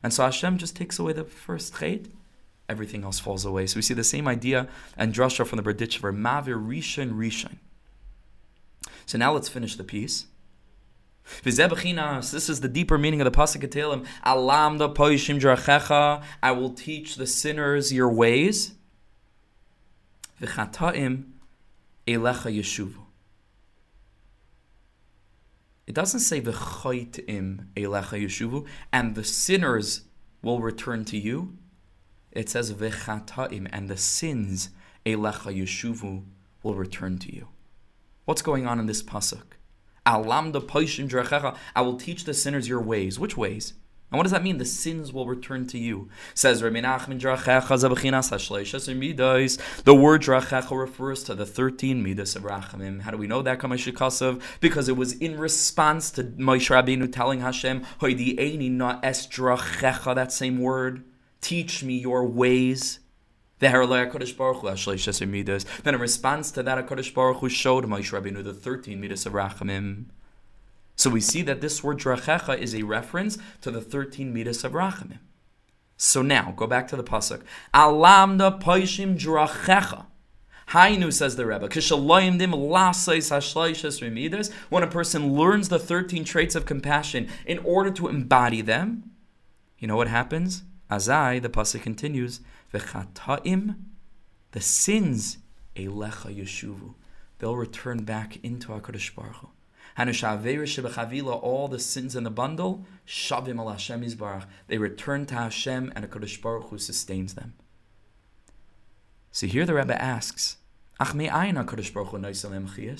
and so Hashem just takes away the first chait everything else falls away. So we see the same idea and drasha from the Berditchever, Mavir Rishon Rishon. So now let's finish the piece. This is the deeper meaning of the pasuk. Alam poishim. I will teach the sinners your ways. V'chataim elecha yeshuvu. It doesn't say v'chaitim elecha yeshuvu, and the sinners will return to you it says v'chataim, and the sins elecha yeshuvu will return to you. What's going on in this pasuk? I will teach the sinners your ways. Which ways? And what does that mean? The sins will return to you. Says Rabbi Nachman The word drachecha refers to the 13 midas of Rachamim. How do we know that? Because it was in response to Moshe Rabbeinu telling Hashem, Hoidi Aini na S Drachekha, that same word. Teach me your ways. Then in response to that, HaKadosh Baruch Hu showed Moshe Rabbeinu the 13 midas of Rachamim. So we see that this word drachecha is a reference to the 13 midas of Rachamim. So now, go back to the pasuk. Alamda poishim drachecha. Hainu says the Rebbe, when a person learns the 13 traits of compassion in order to embody them, you know what happens? Azai, the pasuk continues, v'chataim, the sins, elecha yeshuvu, they'll return back into Hakadosh Baruch Hu. All the sins in the bundle, shavim al Hashem Yisbarach. They return to Hashem, and Hakadosh Baruch Hu sustains them. So here the Rebbe asks, Ach me ayin Hakadosh Baruch Hu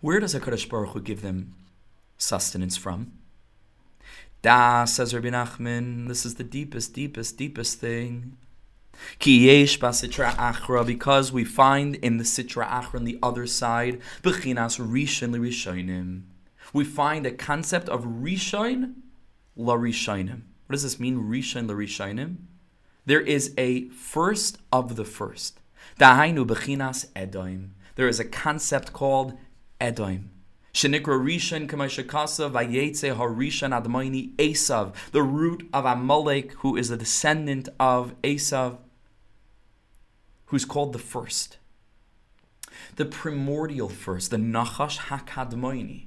Where does Hakadosh Baruch Hu give them sustenance from? Da, says Rabbi Nachman, this is the deepest, deepest, deepest thing. Because we find in the sitra achra on the other side, bechinas rishon rishonim. We find a concept of Rishon la Rishonim. What does this mean, Rishon la Rishonim? There is a first of the first. Dahainu bechinas Edoim. There is a concept called Edoim. Shenikra Rishon Kamashakasa Vayetze Harishan Admaini Esav, the root of Amalek, who is a descendant of Esav, who's called the first. The primordial first, the Nachash Hakadmaini,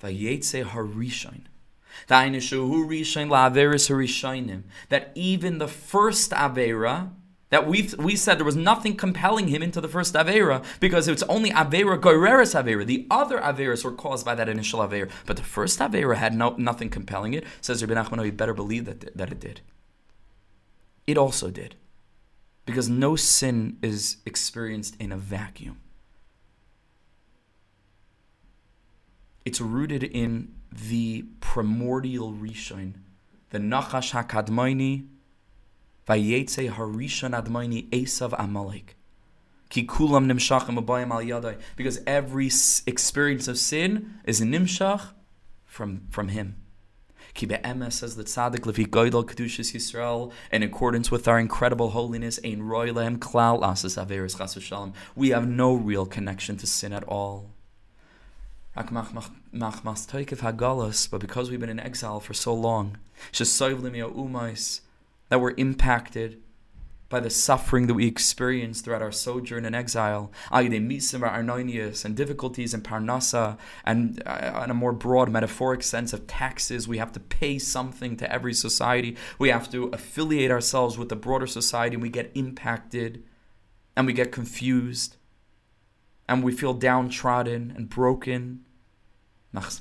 Vayetze Harishan. That even the first Avera, that we we said there was nothing compelling him into the first Avera because it's only Avera Goreres Avera. The other Averas were caused by that initial Avera. But the first Avera had no, nothing compelling it. Says Rabbi Nachman, oh, you better believe that, that it did. It also did. Because no sin is experienced in a vacuum. It's rooted in the primordial Rishon, the Nachash HaKadmaini, Vayetze Harishon Admaini Esav Amalek. Kikulam al. Because every experience of sin is a nimshach from, from him. Ki be'emes says that tzaddik lefi goydel kedushas Yisrael, in accordance with our incredible holiness, ein roy klal asas averis chas v'shalom. We have no real connection to sin at all. But because we've been in exile for so long, that we're impacted by the suffering that we experience throughout our sojourn in exile, and difficulties in Parnassa, and uh, in a more broad metaphoric sense of taxes, we have to pay something to every society. We have to affiliate ourselves with the broader society, and we get impacted, and we get confused and we feel downtrodden and broken. That's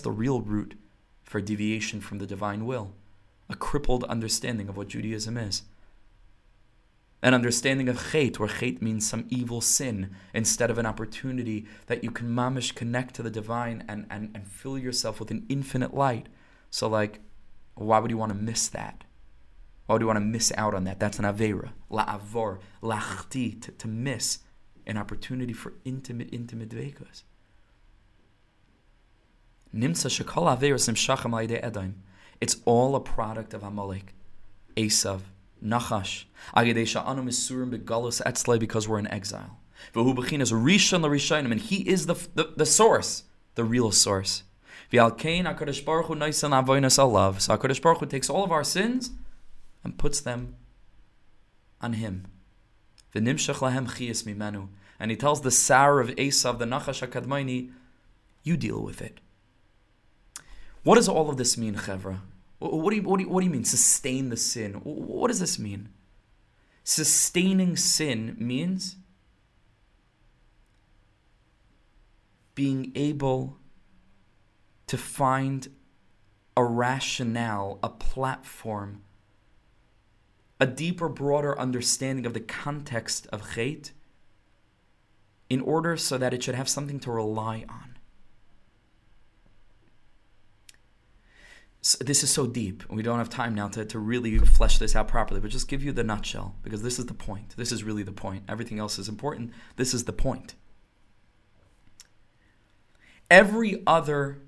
the real root for deviation from the divine will, a crippled understanding of what Judaism is. An understanding of chait, where chait means some evil sin, instead of an opportunity that you can mamish connect to the divine and, and, and fill yourself with an infinite light. So, like, why would you want to miss that? Why would you want to miss out on that? That's an avera. La avor, lachti, to, to miss an opportunity for intimate, intimate dvekas. Nimsa shekol averas nimshacham edaim. It's all a product of Amalek, Esav, Nachash. Agedesha anu misurim begalus etzlei because we're in exile. V'hu bechinas rishon l'rishayim, and he is the, the, source, the real source. V'alkein HaKadosh Baruch Hu noisan avoynas alav. So HaKadosh Baruch Hu takes all of our sins and puts them on him. V'nimshach lahem chiyas mimenu. And he tells the Sar of Esav, the Nachash HaKadmaini, you deal with it. What does all of this mean, Chevra? What do, you, what, do you, what do you mean, sustain the sin? What does this mean? Sustaining sin means being able to find a rationale, a platform a deeper, broader understanding of the context of chait in order so that it should have something to rely on. So this is so deep, we don't have time now to, to really flesh this out properly, but just give you the nutshell, because this is the point. This is really the point. Everything else is important. This is the point. Every other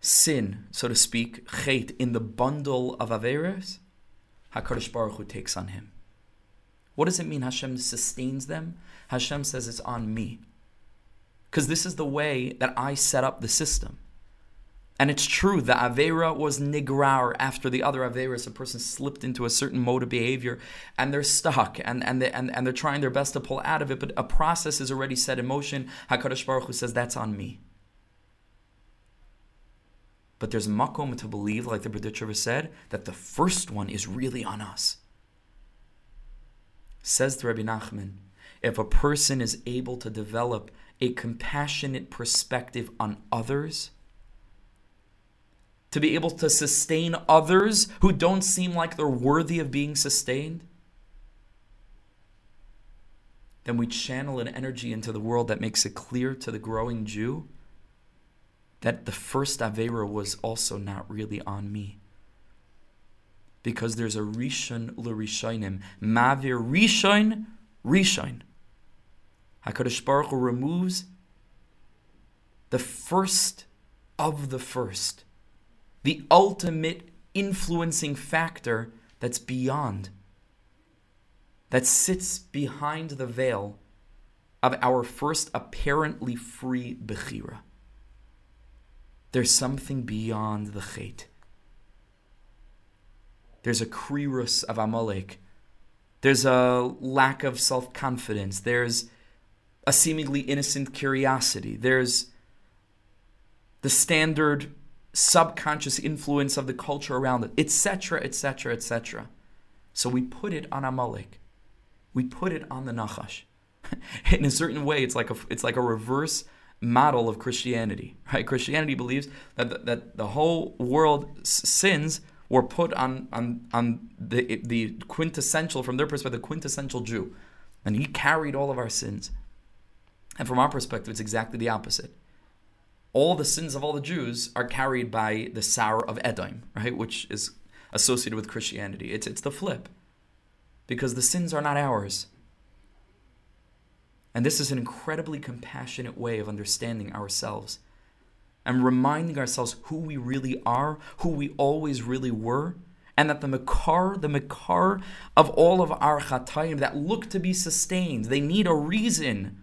sin, so to speak, chait, in the bundle of Averas, HaKadosh Baruch Hu takes on him. What does it mean Hashem sustains them? Hashem says it's on me. Because this is the way that I set up the system. And it's true, the Avera was nigrar after the other Averas. A person slipped into a certain mode of behavior and they're stuck and, and, they, and, and they're trying their best to pull out of it, but a process is already set in motion. HaKadosh Baruch Hu says, That's on me. But there's makom to believe, like the Berditcher said, that the first one is really on us. Says the Rabbi Nachman, if a person is able to develop a compassionate perspective on others, to be able to sustain others who don't seem like they're worthy of being sustained, then we channel an energy into the world that makes it clear to the growing Jew that the first Avera was also not really on me. Because there's a Rishon l'Rishonim. Mavir Rishon, Rishon. HaKadosh Baruch Hu removes the first of the first, the ultimate influencing factor that's beyond, that sits behind the veil of our first apparently free Bechira. There's something beyond the Chet. There's a krirus of Amalek. There's a lack of self confidence. There's a seemingly innocent curiosity. There's the standard subconscious influence of the culture around it, etc., etc., etc. So we put it on Amalek. We put it on the Nachash. [laughs] In a certain way, it's like a it's like a reverse model of Christianity, right? Christianity believes that the, that the whole world's sins were put on on on the the quintessential from their perspective, the quintessential Jew, and he carried all of our sins. And from our perspective, it's exactly the opposite all the sins of all the Jews are carried by the Sar of Edom, right, which is associated with Christianity. It's, it's the flip, because the sins are not ours. And this is an incredibly compassionate way of understanding ourselves and reminding ourselves who we really are, who we always really were, and that the makar, the makar of all of our chatayim that look to be sustained, they need a reason.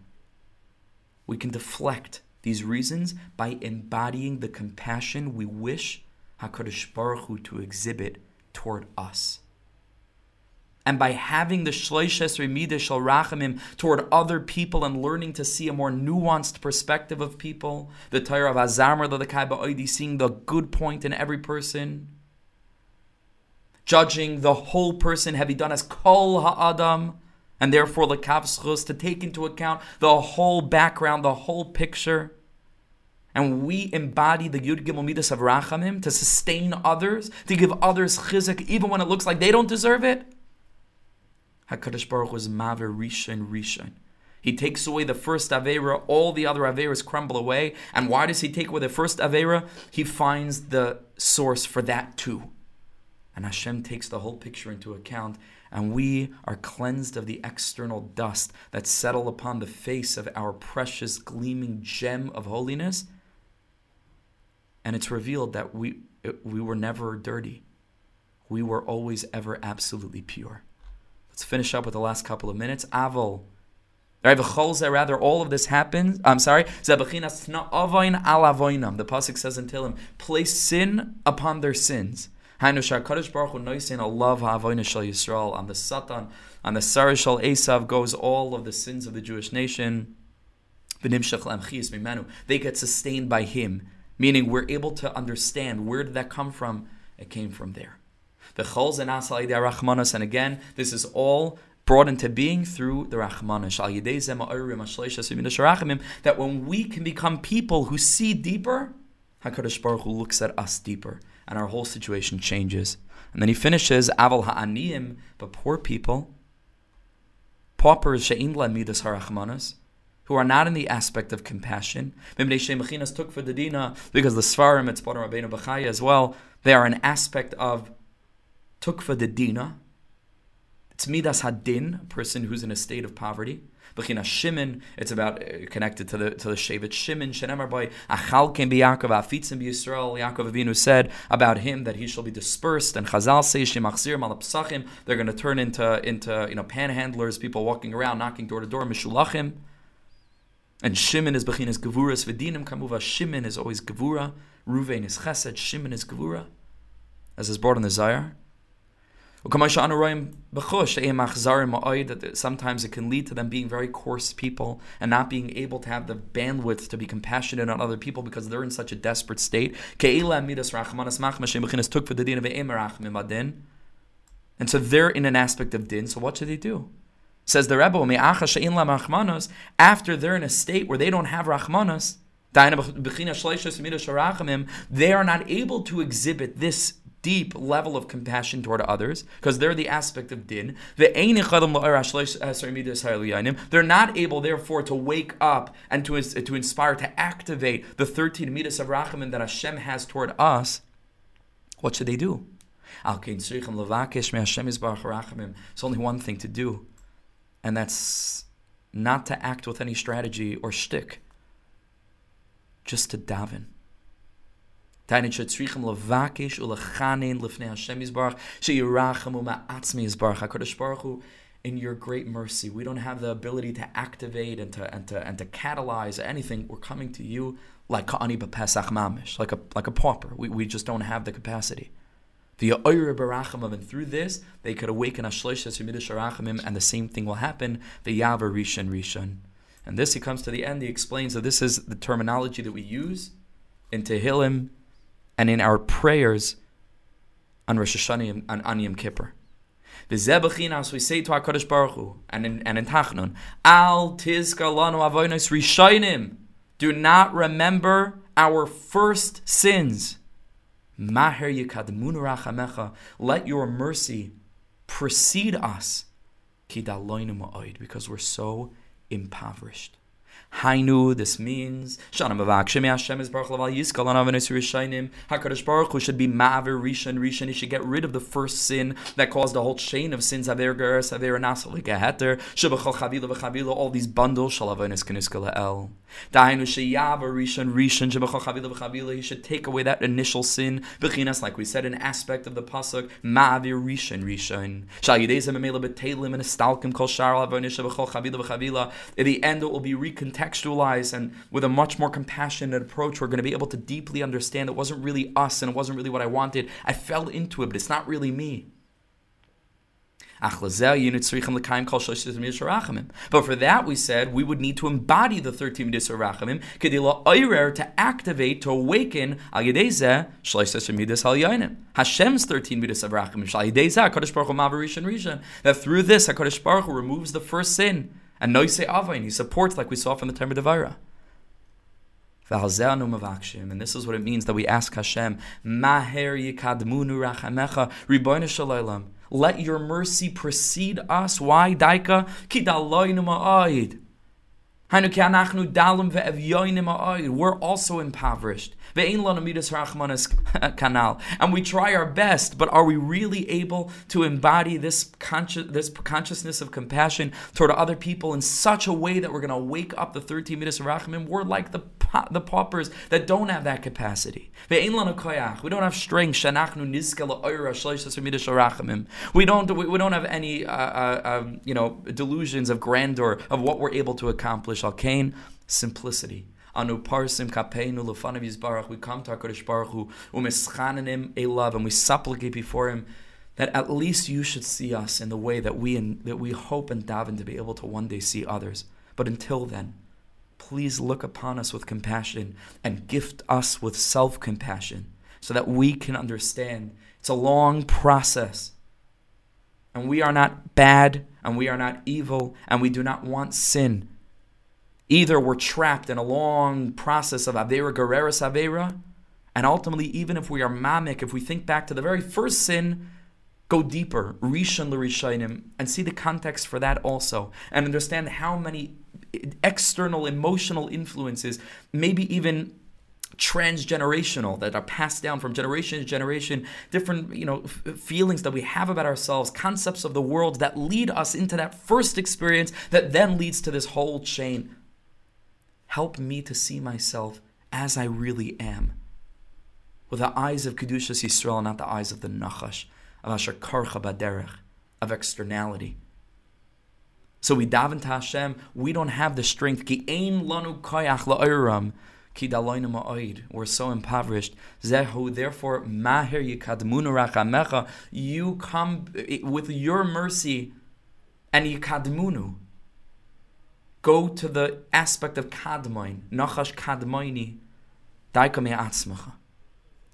We can deflect these reasons by embodying the compassion we wish HaKadosh Baruch Hu to exhibit toward us. And by having the shloishes remida shal rachamim toward other people and learning to see a more nuanced perspective of people, the Torah of Azamar the Oidi, seeing the good point in every person, judging the whole person, have you done as kol ha'adam, and therefore lekavschus to take into account the whole background, the whole picture. And we embody the Yud Gimel Midas of Rachamim to sustain others, to give others chizik, even when it looks like they don't deserve it. Hakadosh Baruch was Maver Rishon Rishon. He takes away the first Avera, all the other Averas crumble away. And why does he take away the first Avera? He finds the source for that too. And Hashem takes the whole picture into account and we are cleansed of the external dust that settle upon the face of our precious gleaming gem of holiness. And it's revealed that we, we were never dirty. We were always ever absolutely pure. Let's finish up with the last couple of minutes. Avol. Rather, all of this happens. I'm sorry. The pasuk says in Tehillim, place sin upon their sins. Hainu Shakadosh Baruch Hu noisin a love ha'avoina Yisrael on the Satan, on the Sarah shel Esav goes all of the sins of the Jewish nation. They get sustained by him, meaning we're able to understand where did that come from. It came from there. The and and again, this is all brought into being through the Rachmanas. That when we can become people who see deeper, Hakadosh Baruch Hu looks at us deeper and our whole situation changes. And then he finishes, Aval ha'aniyim, but poor people, paupers she'in midas harachmanas, who are not in the aspect of compassion. took for the dina, Because the Svarim, it's Bada Rabbeinu Bachaya as well, they are an aspect of tukfa de dina. It's midas hadin, a person who's in a state of poverty. Bechina Shimon, it's about uh, connected to the to the Shevet Shimon. Shenemar by Achal Kem Yaakov Afitzim Yisrael. Yaakov Avinu said about him that he shall be dispersed. And Chazal says Shemachzir Malapsachim. They're going to turn into into you know panhandlers, people walking around, knocking door to door, Mishulachim. And Shimon is Bechinas Gevuras Vedinim Kamuva. Shimon is always Gevura. Ruvain is Chesed. Shimon is Gevura, as is brought in the Zohar. Sometimes it can lead to them being very coarse people and not being able to have the bandwidth to be compassionate on other people because they're in such a desperate state. And so they're in an aspect of din. So what should they do? Says the Rebbe, after they're in a state where they don't have rachmanos, they are not able to exhibit this deep level of compassion toward others because they're the aspect of din. Uh, they're not able, therefore, to wake up and to, uh, to inspire, to activate the 13 midas of rachamim that Hashem has toward us. What should they do? It's only one thing to do, and that's not to act with any strategy or shtick. just to daven. In your great mercy. We don't have the ability to activate and to and to and to catalyze anything. We're coming to you like ka'ani b'pesach mamish, like a like a pauper. We, we just don't have the capacity. The Oyer Barachamim, and through this, they could awaken Ashloishes Humidish Arachamim, and the same thing will happen. The Yavar Rishon Rishon. And this, he comes to the end, he explains that this is the terminology that we use in Tehillim and in our prayers on Rosh Hashanah and on Yom Kippur. We say to HaKadosh Baruch Hu, and in, and in Tachnun, Al tizka lanu avoinos rishayim. Do not remember our first sins. Maher Let your mercy precede us. Because we're so impoverished. Hainu, this means Shana Mavakshim Hashem is Baruch Laval Yiskal on Avanis Rishainim. Hakadosh Baruch Hu should be Ma'aver Rishon Rishon. He should get rid of the first sin that caused the whole chain of sins. Aver Geras Aver Nasal Geheter Shabachal Chavila V'Chavila. All these bundles Shal Avanis Keniskala El. Dainu Sheyaver Rishon Rishon Shabachal Chavila V'Chavila. He should take away that initial sin. Bechinas, like we said, an aspect of the pasuk Ma'aver Rishon Rishon. Shal Yidezim Emela Betelim and Estalkim Kol Shar Avanis Shabachal Chavila V'Chavila. In the end, it will be recontextualized contextualize and with a much more compassionate approach, we're going to be able to deeply understand it wasn't really us and it wasn't really what I wanted. I fell into it, but it's not really me. But for that, we said we would need to embody the 13 Midas Rachamim, to activate, to awaken Hashem's 13 Midas Rachamim. That through this, HaKadosh Baruch Hu removes the first sin. And Noise Avain, he supports like we saw from the time Tomer Devorah. And this is what it means that we ask Hashem, Maher yikadmunu rachamecha, riboyne shalaylam. Let your mercy precede us. Why, Daika? Ki daloynu ma'ayid. We're also impoverished. And we try our best, but are we really able to embody this, conscious, this consciousness of compassion toward other people in such a way that we're going to wake up the 13 Midas Rachamim? We're like the, the paupers that don't have that capacity. We don't have strength. We don't, we don't have any uh, uh, um, you know, delusions of grandeur of what we're able to accomplish Shalkain, simplicity. Anu parsim kapeinu lefanav yizbarach. We come to Hakadosh Baruch Hu umischanenim elav, and we supplicate before Him that at least you should see us in the way that we in, that we hope and daven to be able to one day see others. But until then, please look upon us with compassion and gift us with self compassion, so that we can understand it's a long process. And we are not bad, and we are not evil, and we do not want sin. Either we're trapped in a long process of Avera Guerreras Avera, and ultimately, even if we are mamik, if we think back to the very first sin, go deeper, Rishon l'Rishayim, and see the context for that also, and understand how many external emotional influences, maybe even transgenerational that are passed down from generation to generation different you know f- feelings that we have about ourselves concepts of the world that lead us into that first experience that then leads to this whole chain Help me to see myself as I really am. With the eyes of Kedushas Yisrael, not the eyes of the Nachash, of Asher Karcha Baderech, of externality. So we daven to Hashem, we don't have the strength. Lanu. We're so impoverished. Zehu, therefore, maher you come with your mercy and yikadmunu go to the aspect of kadmoin, nachash kadmoini, daikame atzmacha.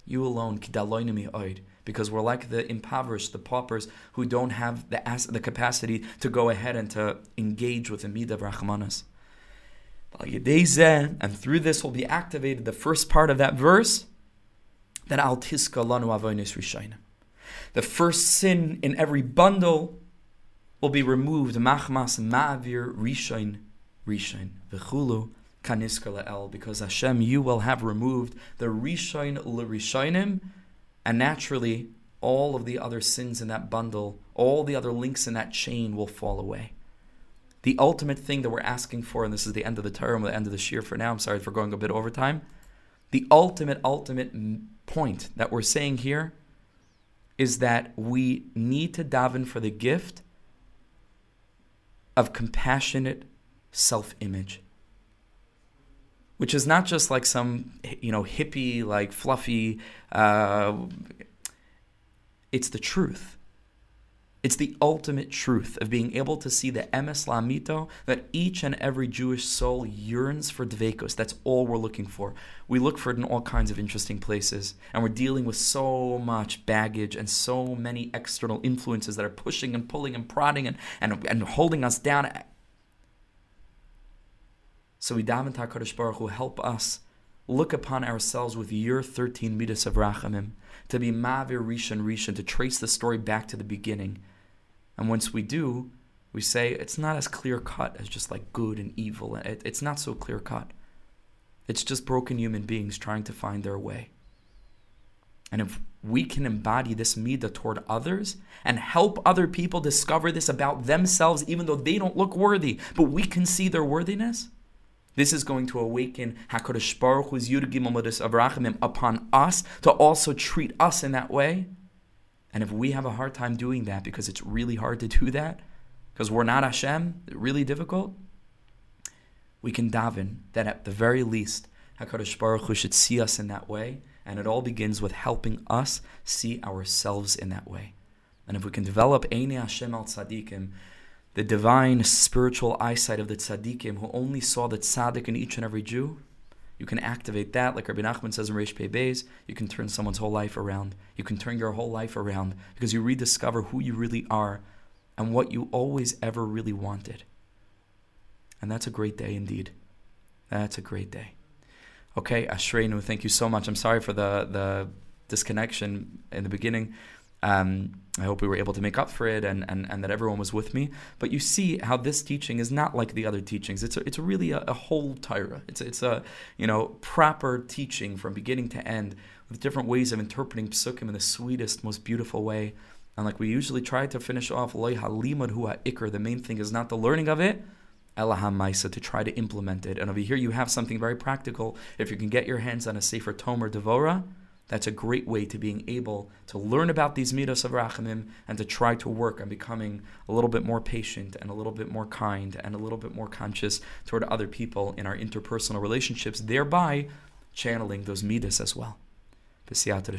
You alone, kidaloinami oid, because we're like the impoverished, the paupers who don't have the as- the capacity to go ahead and to engage with the midah rachmanas. And through this will be activated the first part of that verse, that al tiska lanu avonis rishayim. The first sin in every bundle will be removed. Machmas ma'avir rishain Rishon. V'chulu kaniska because Hashem, you will have removed the Rishon l'Rishonim, and naturally, all of the other sins in that bundle, all the other links in that chain will fall away. The ultimate thing that we're asking for, and this is the end of the term, the end of the shir for now. I'm sorry for going a bit over time. The ultimate, ultimate point that we're saying here is that we need to daven for the gift of compassionate self image. Which is not just like some, you know, hippie, like fluffy, uh, it's the truth. It's the ultimate truth of being able to see the emes lamito that each and every Jewish soul yearns for dveikos. That's all we're looking for. We look for it in all kinds of interesting places, and we're dealing with so much baggage and so many external influences that are pushing and pulling and prodding and, and, and holding us down. So we daven to Hakadosh Baruch Hu help us look upon ourselves with your 13 midas of rachamim to be Mavir Rishon Rishon, to trace the story back to the beginning. And once we do, we say it's not as clear cut as just like good and evil. It, it's not so clear cut. It's just broken human beings trying to find their way. And if we can embody this midah toward others and help other people discover this about themselves, even though they don't look worthy, but we can see their worthiness, this is going to awaken Hakadosh Baruch Hu's Yudgim Avrahimim upon us to also treat us in that way. And if we have a hard time doing that because it's really hard to do that, because we're not Hashem, really difficult, we can daven that at the very least Hakadosh Baruch Hu should see us in that way, and it all begins with helping us see ourselves in that way. And if we can develop Eine Hashem al Tzadikim, the divine spiritual eyesight of the tzaddikim who only saw the tzaddik in each and every Jew, you can activate that, like Rabbi Nachman says in Reish Pei Beis, you can turn someone's whole life around. You can turn your whole life around because you rediscover who you really are and what you always ever really wanted. And that's a great day indeed. That's a great day. Okay, Ashreinu, thank you so much. I'm sorry for the, the disconnection in the beginning. Um, I hope we were able to make up for it and, and, and that everyone was with me. But you see how this teaching is not like the other teachings. It's a, it's really a, a, whole Torah. It's, it's a you know proper teaching from beginning to end with different ways of interpreting psukim in the sweetest, most beautiful way. And like we usually try to finish off, loy halimad hu ikr. The main thing is not the learning of it, elaham maisa, to try to implement it. And over here you have something very practical. If you can get your hands on a Sefer Tomer Devorah, that's a great way to being able to learn about these midas of rachamim and to try to work on becoming a little bit more patient and a little bit more kind and a little bit more conscious toward other people in our interpersonal relationships, thereby channeling those midas as well. B'siyata